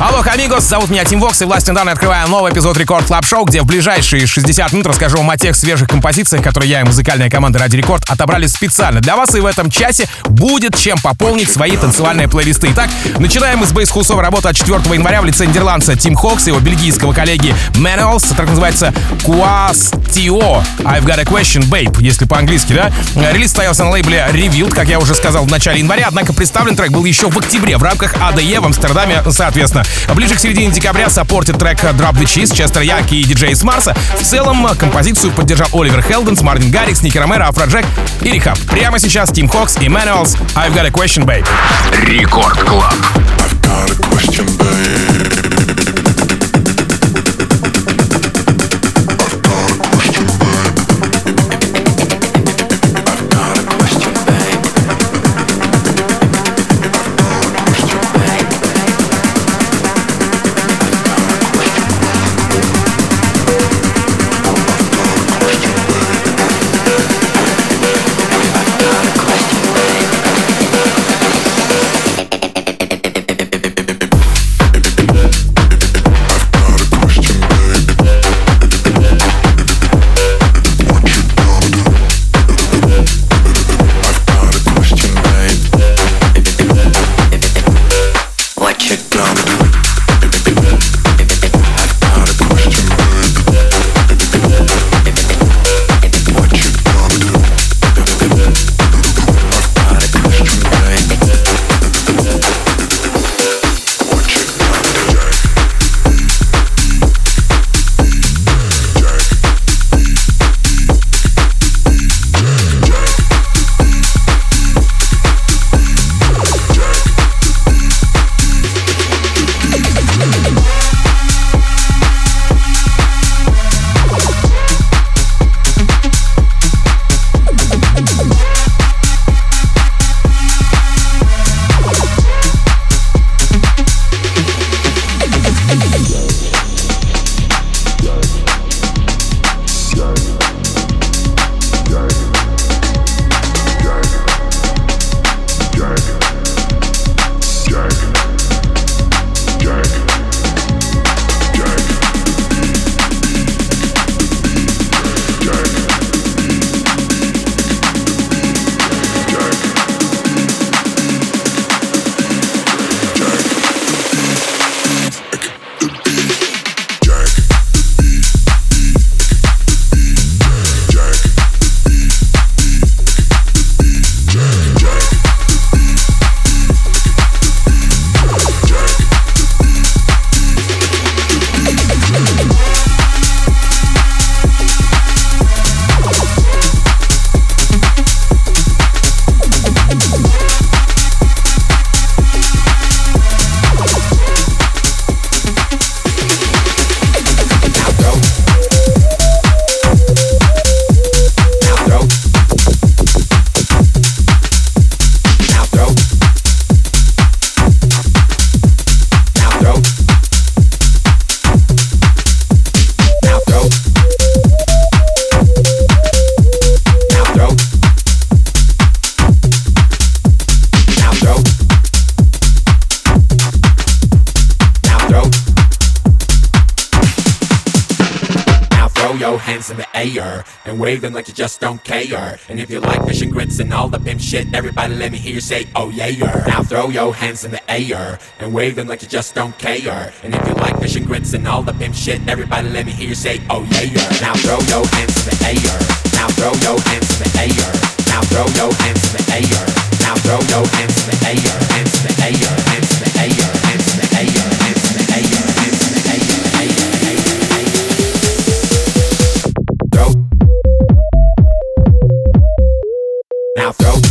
Алло, amigos, зовут меня Tim Vox, и властью данной открываю новый эпизод Record Club Show, где в ближайшие 60 минут расскажу вам о тех свежих композициях, которые я и музыкальная команда Радио Рекорд отобрали специально для вас, и в этом часе будет чем пополнить свои танцевальные плейлисты. Итак, начинаем с bass house овой работы от 4 января в лице нидерландца Tim Hox и его бельгийского коллеги Manuals, так называется Quastio I've Got a Question Babe, если по-английски, да? Релиз состоялся на лейбле Revealed, как я уже сказал в начале января, однако представлен трек был еще в октябре в рамках ADE в Амстердаме, соответственно. Ближе к середине декабря support ит трек Drop the Cheese Честер Яки и диджей с Марса. В целом композицию поддержал Оливер Хелденс, Мартин Гаррикс, Ники Ромеро, Афроджек и R3HAB. Прямо сейчас Tim Hox и Manuals I've Got a Question, Babe. Record Club. I've got a question, babe. Wave them like you just don't care. And if you like fish and grits and all the pimp shit, everybody let me hear you say, oh yeah. Now throw your hands in the air and wave them like you just don't care. And if you like fish and grits and all the pimp shit, everybody let me hear you say, oh yeah. Now throw your hands in the air. Now throw your hands in the air. Now throw your hands in the air. Now throw your hands in the air. Hands in the air. Hands in the air. Hands in the air. Hands in the air. Now throw.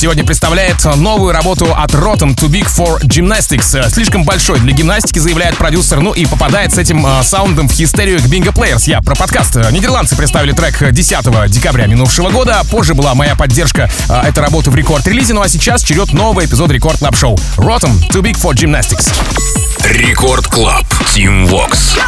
Сегодня представляет новую работу от Rotten Too Big for Gymnastics. Слишком большой для гимнастики, заявляет продюсер, ну и попадает с этим э, саундом в Hysteria к Bingo Players. Я про подкаст. Нидерландцы представили трек 10 декабря минувшего года. Позже была моя поддержка э, этой работы в рекорд-релизе, ну а сейчас черед новый эпизод Record Club Show Rotten Too Big for Gymnastics. Record Club. Tim Vox.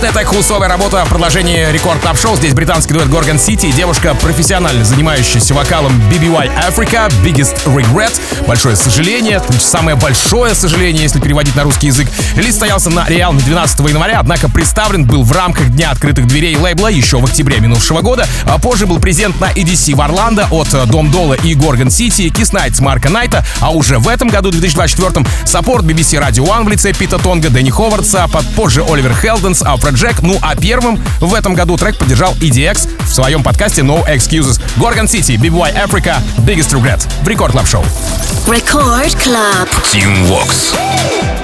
Отличная так хусовая работа в продолжении рекорд клаб шоу Здесь британский дуэт Gorgon City и девушка, профессионально занимающаяся вокалом BBY Africa, Biggest Regret. Большое сожаление, самое большое сожаление, если переводить на русский язык. Релиз стоялся на Реалме 12 января, однако представлен был в рамках Дня открытых дверей лейбла еще в октябре минувшего года. А позже был презент на EDC в Орландо от Дом Дола и Gorgon City, Kiss Nights Марка Найта, а уже в этом году, 2024, саппорт BBC Radio One в лице Пита Тонга, Дэнни Ховардса, позже Oliver Heldens, Afrojack, ну а первым в этом году трек поддержал EDX в своем подкасте No Excuses. Gorgon City, BBYAFRICKA, Biggest Regret в Record Club Show. Record Club. Tim Vox.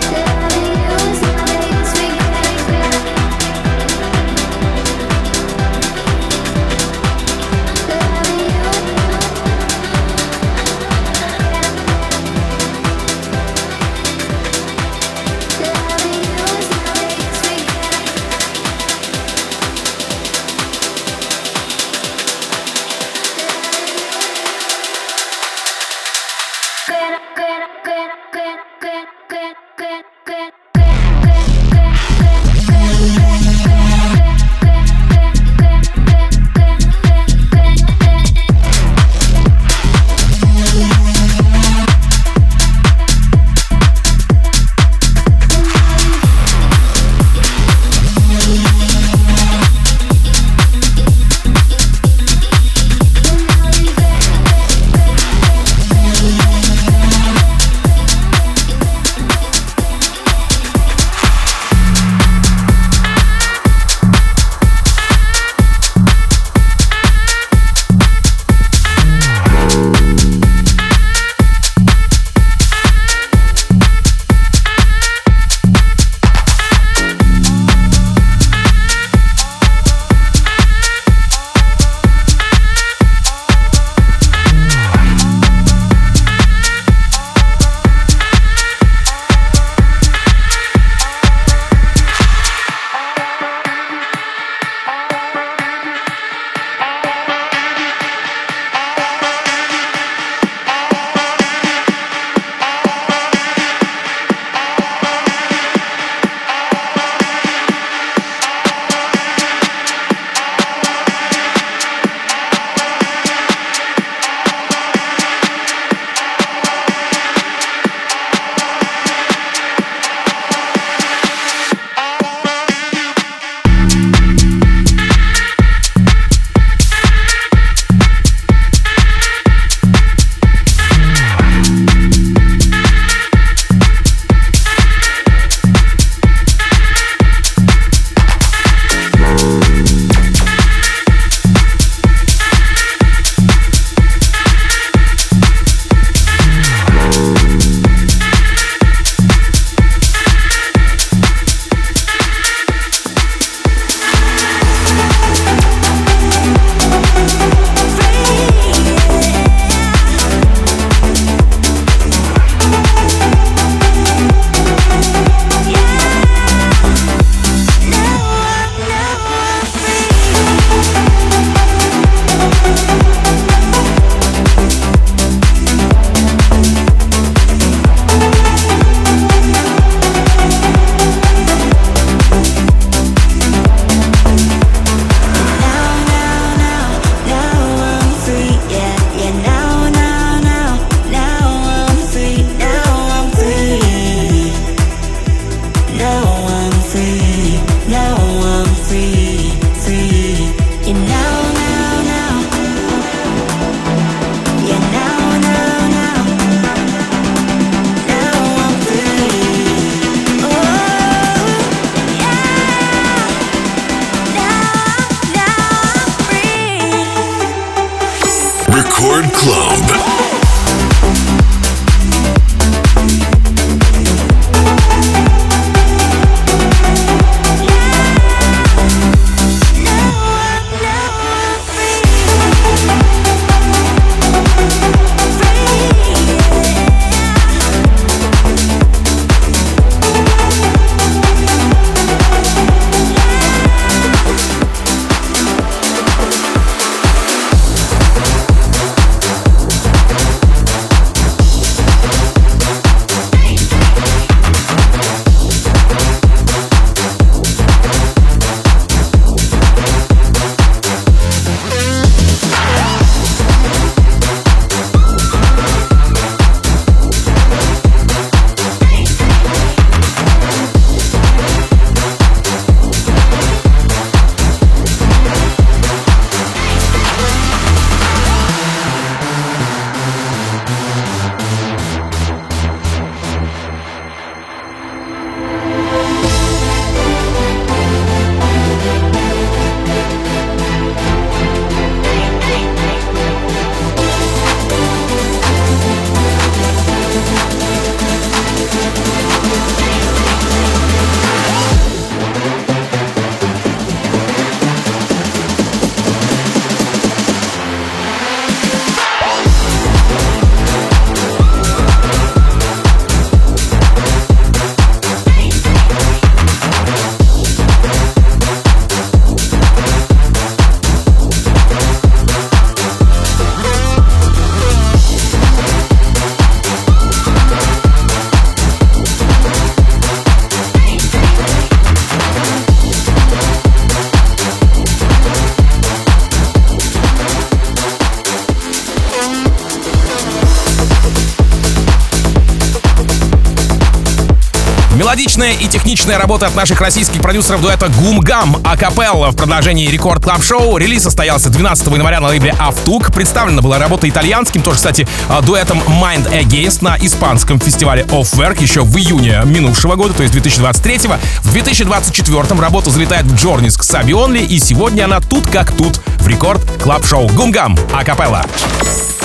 Мелодичная и техничная работа от наших российских продюсеров дуэта Гум-Гам Акапелла в продолжении Рекорд Клаб Шоу. Релиз состоялся 12 января на лейбле Автук. Представлена была работа итальянским, тоже, кстати, а, дуэтом Mind Against на испанском фестивале Off Work еще в июне минувшего года, то есть 2023 -го. В 2024 работа залетает в Джорниск с Абионли, и сегодня она тут как тут в Рекорд Клаб Шоу Гум-Гам Акапелла.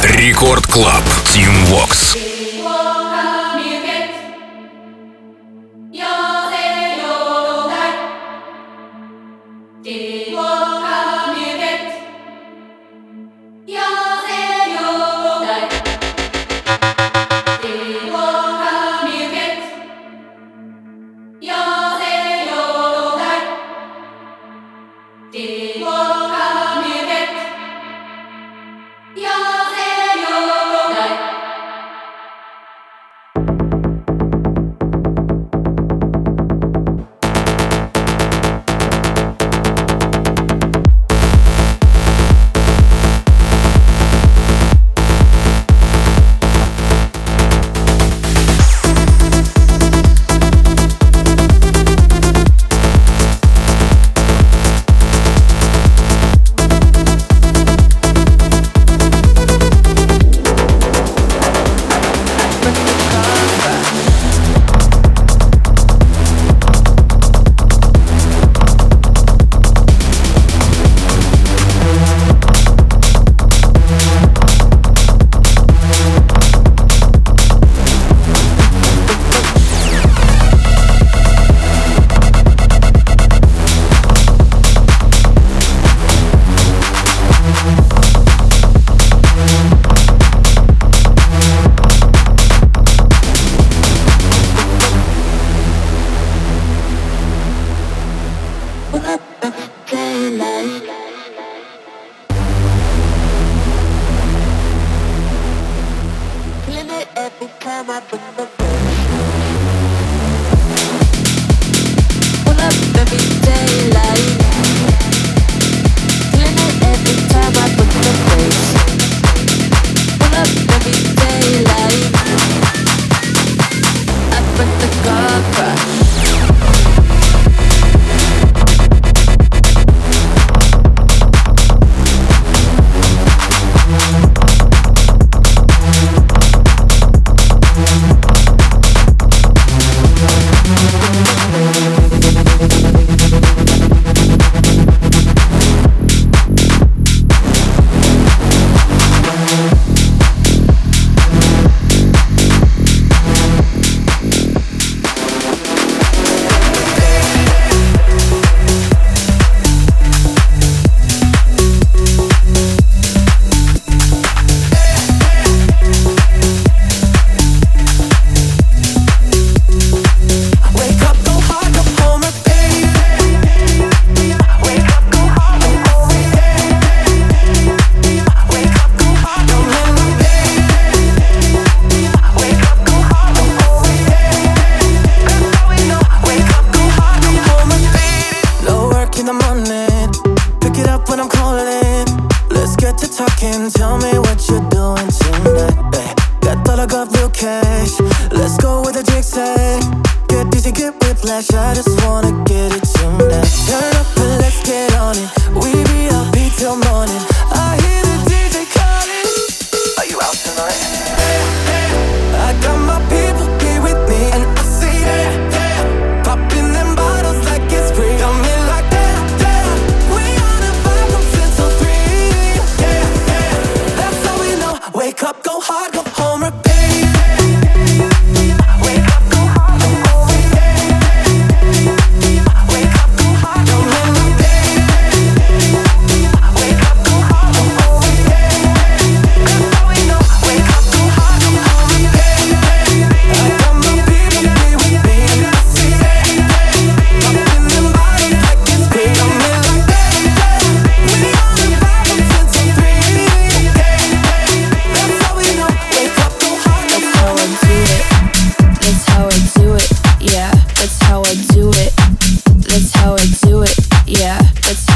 Рекорд Клаб. Team Vox.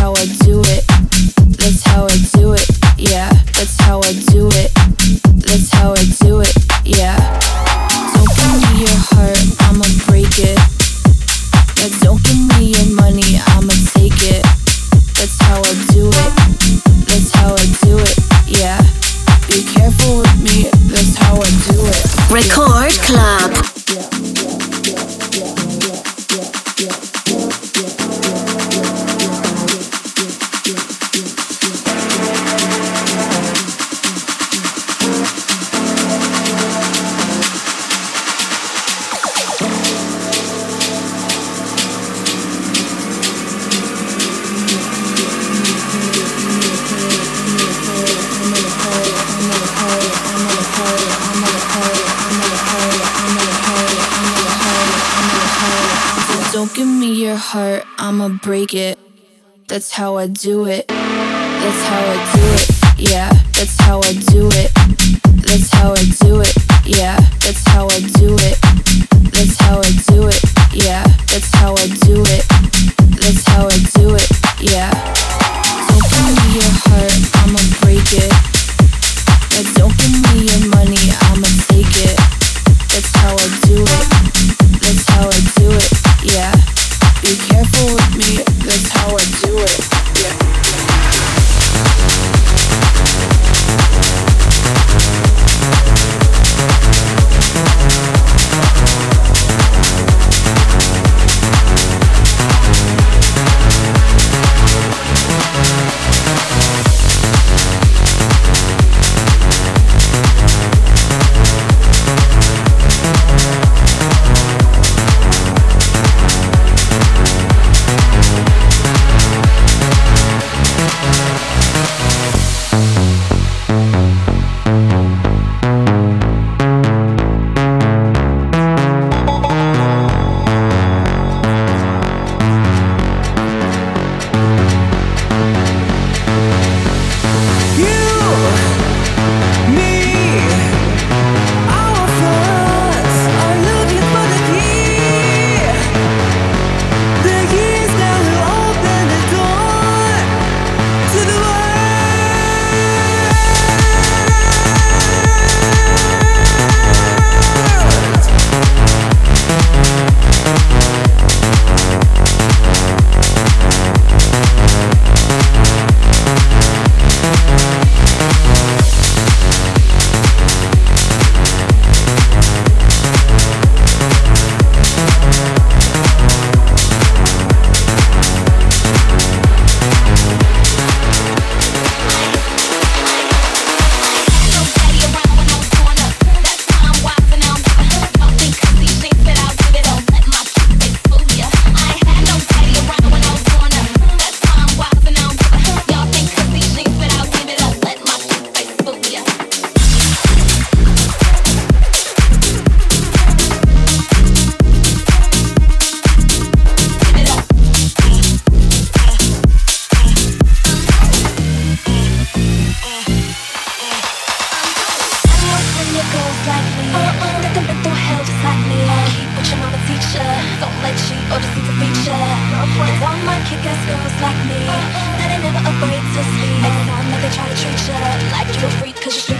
how I do it. That's how I do it. Yeah, that's how I do it. That's how I do it. Yeah. Do it. feel free cause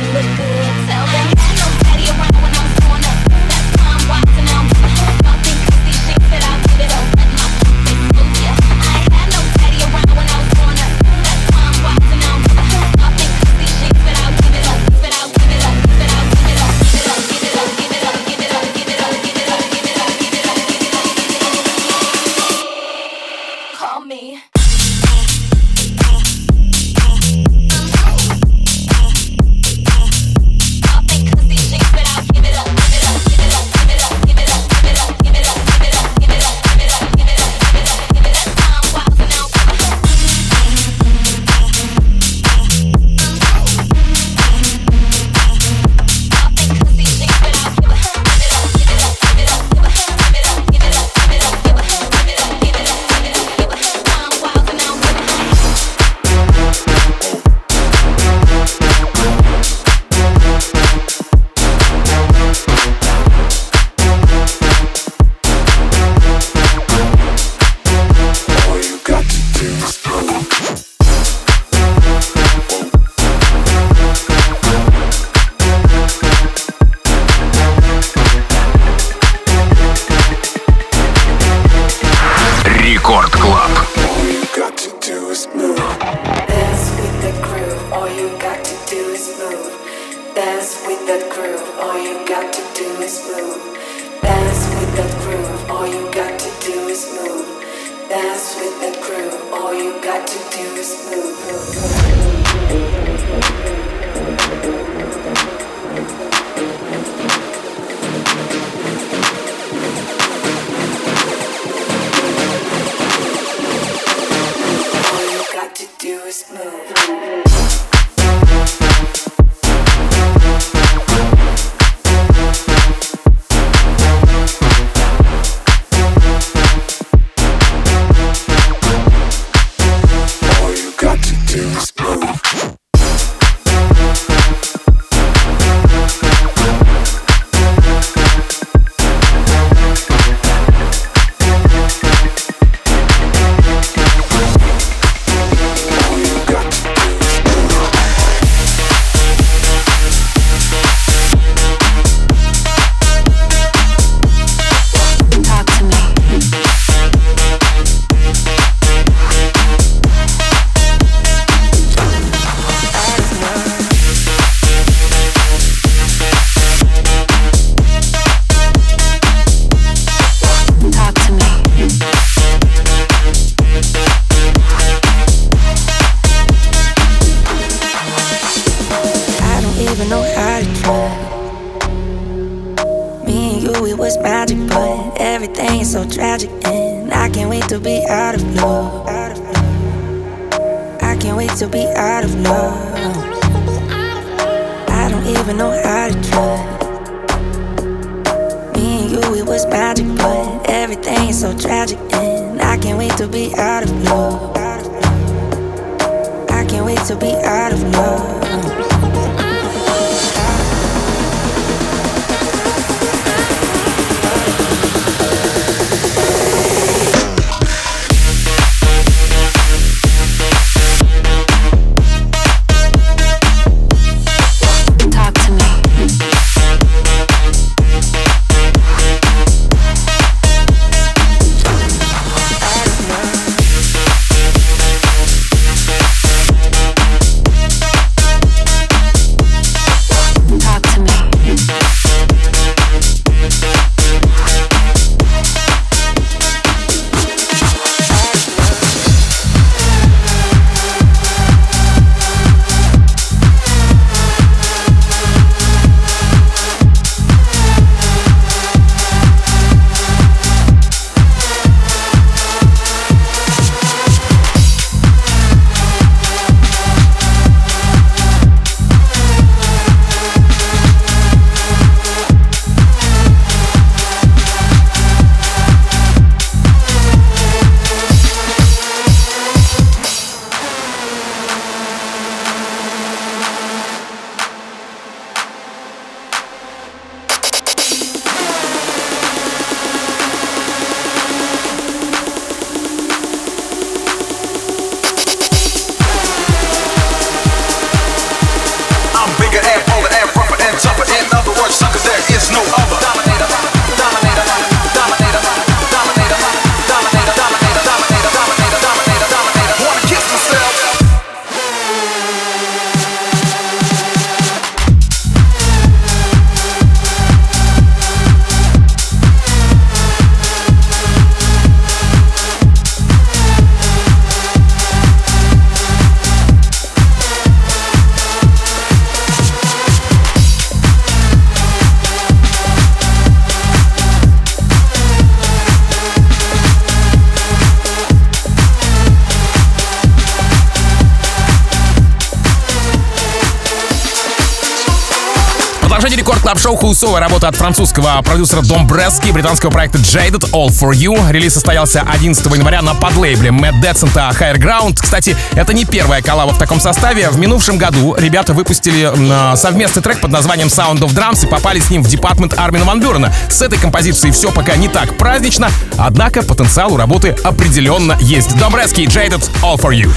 клаб-шоу Хуусова работа от французского продюсера Домбрески и британского проекта Jaded All For You. Релиз состоялся 11 января на подлейбле Мэтт Децента Higher Ground. Кстати, это не первая коллаба в таком составе. В минувшем году ребята выпустили а, совместный трек под названием Sound of Drums и попали с ним в департмент Армина Ван Бюрена. С этой композицией все пока не так празднично, однако потенциал у работы определенно есть. Домбрески и Jaded All For You.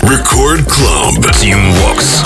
Record Club Team Vox.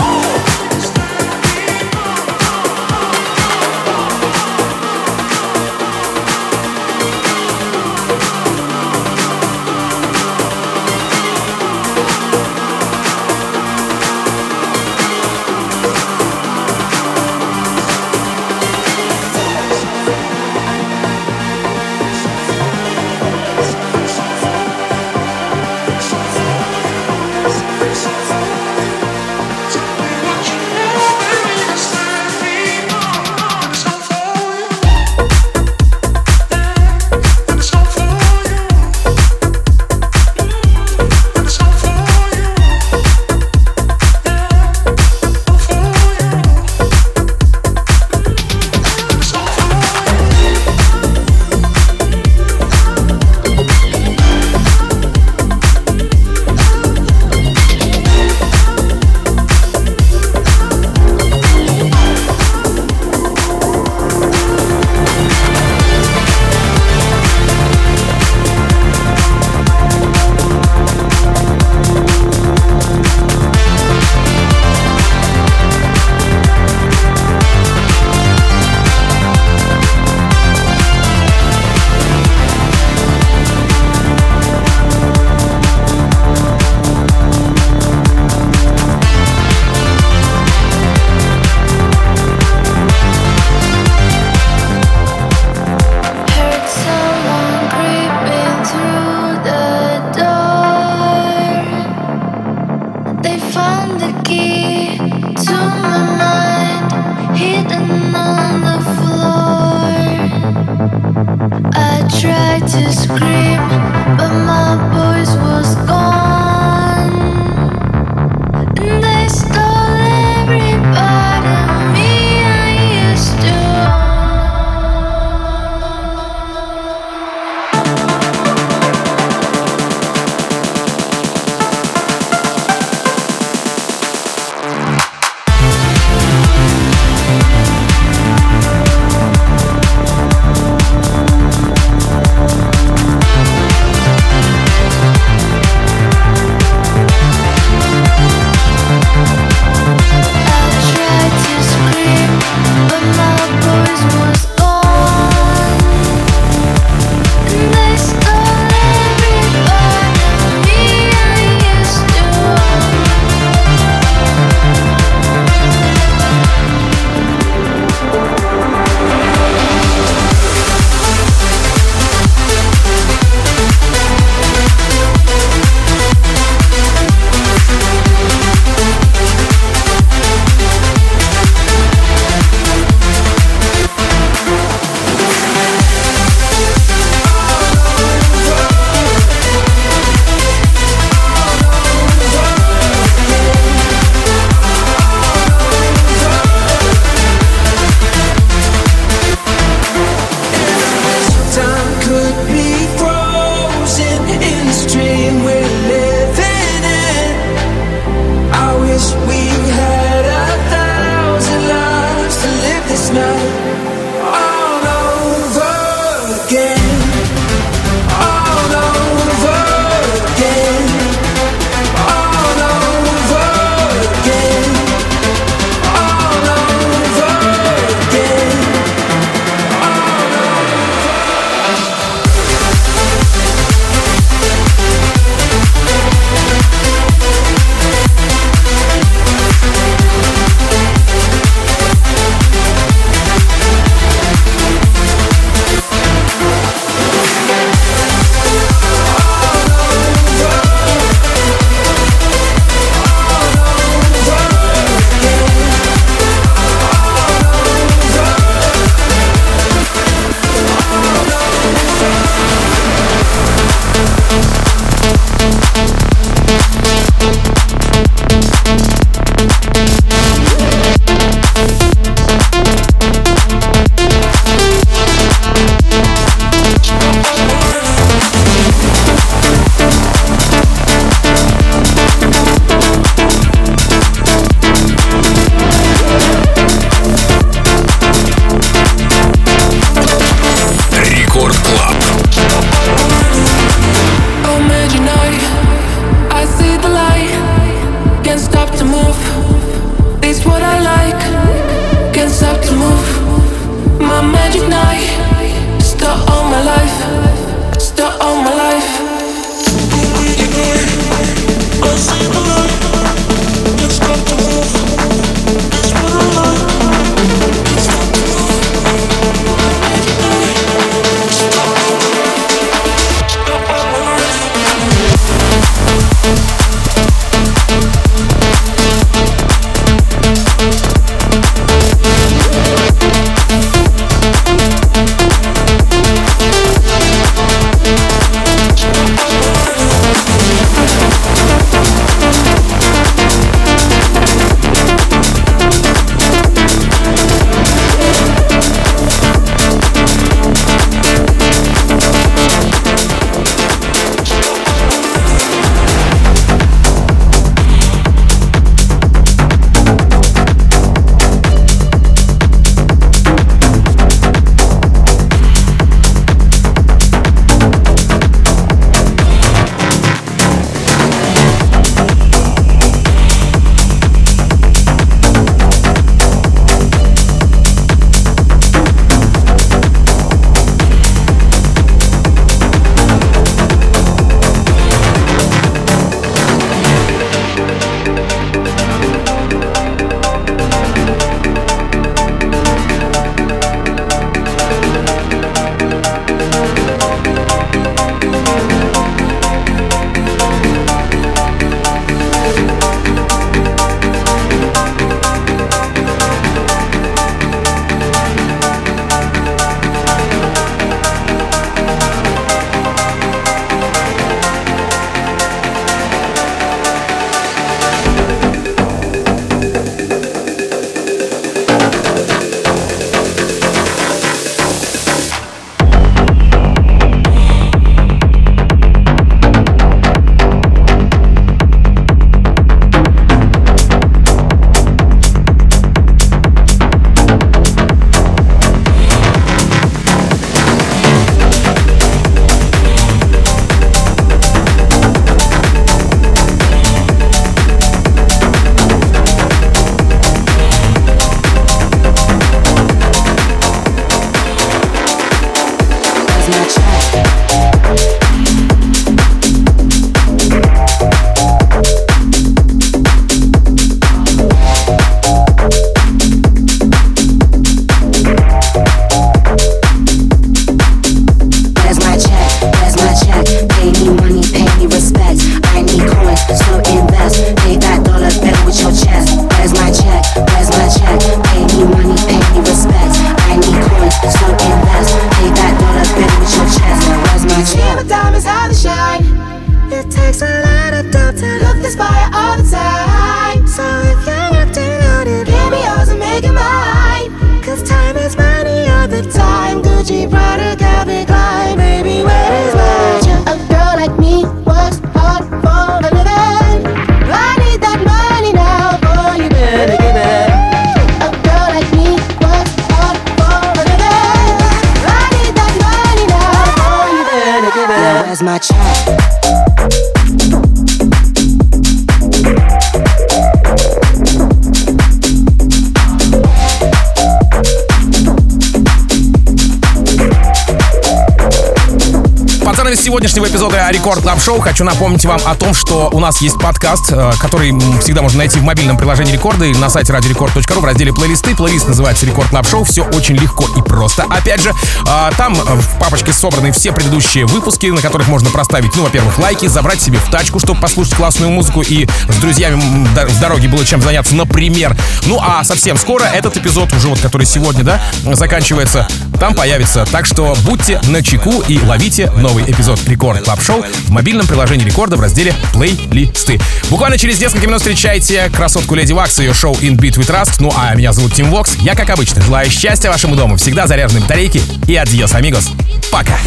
Сегодняшнего эпизода Record Club Show хочу напомнить вам о том, что у нас есть подкаст, э, который всегда можно найти в мобильном приложении Рекорда и на сайте радиорекорд.ру в разделе плейлисты. Плейлист называется Record Club Show. Все очень легко и просто. Опять же, э, там в папочке собраны все предыдущие выпуски, на которых можно проставить, ну, во-первых, лайки, забрать себе в тачку, чтобы послушать классную музыку и с друзьями в дороге было чем заняться, например. Ну, а совсем скоро этот эпизод, уже вот который сегодня, да, заканчивается, там появится. Так что будьте начеку и ловите новый эпизод Record Club Show в мобильном приложении Рекорда в разделе «Плейлисты». Буквально через несколько минут встречайте красотку Lady Waks и ее шоу In Beat We Trust. Ну а меня зовут Tim Vox. Я, как обычно, желаю счастья вашему дому, всегда заряженной батарейки и adiós, amigos. Пока.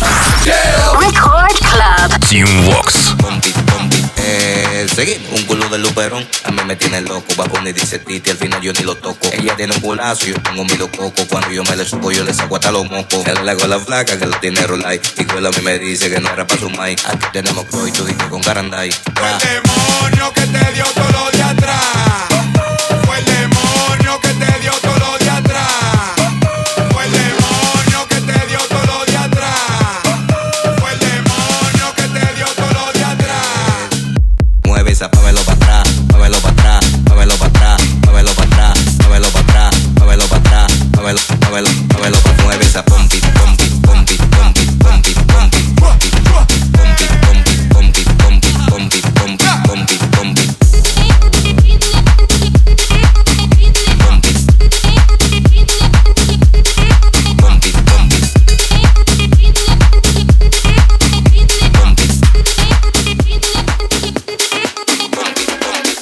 Tim Vox. Seguimos, un culo de luperón. A mí me tiene loco, va y dice titi, al final yo ni lo toco. Ella tiene un culazo, yo tengo mi coco. Cuando yo me le subo, yo le saco hasta los mocos. Él le hago la flaca que lo tiene rolay. Y cuela a mí me dice que no era su mic. Aquí tenemos croy, tú con garanday. El demonio que te dio todo lo de atrás.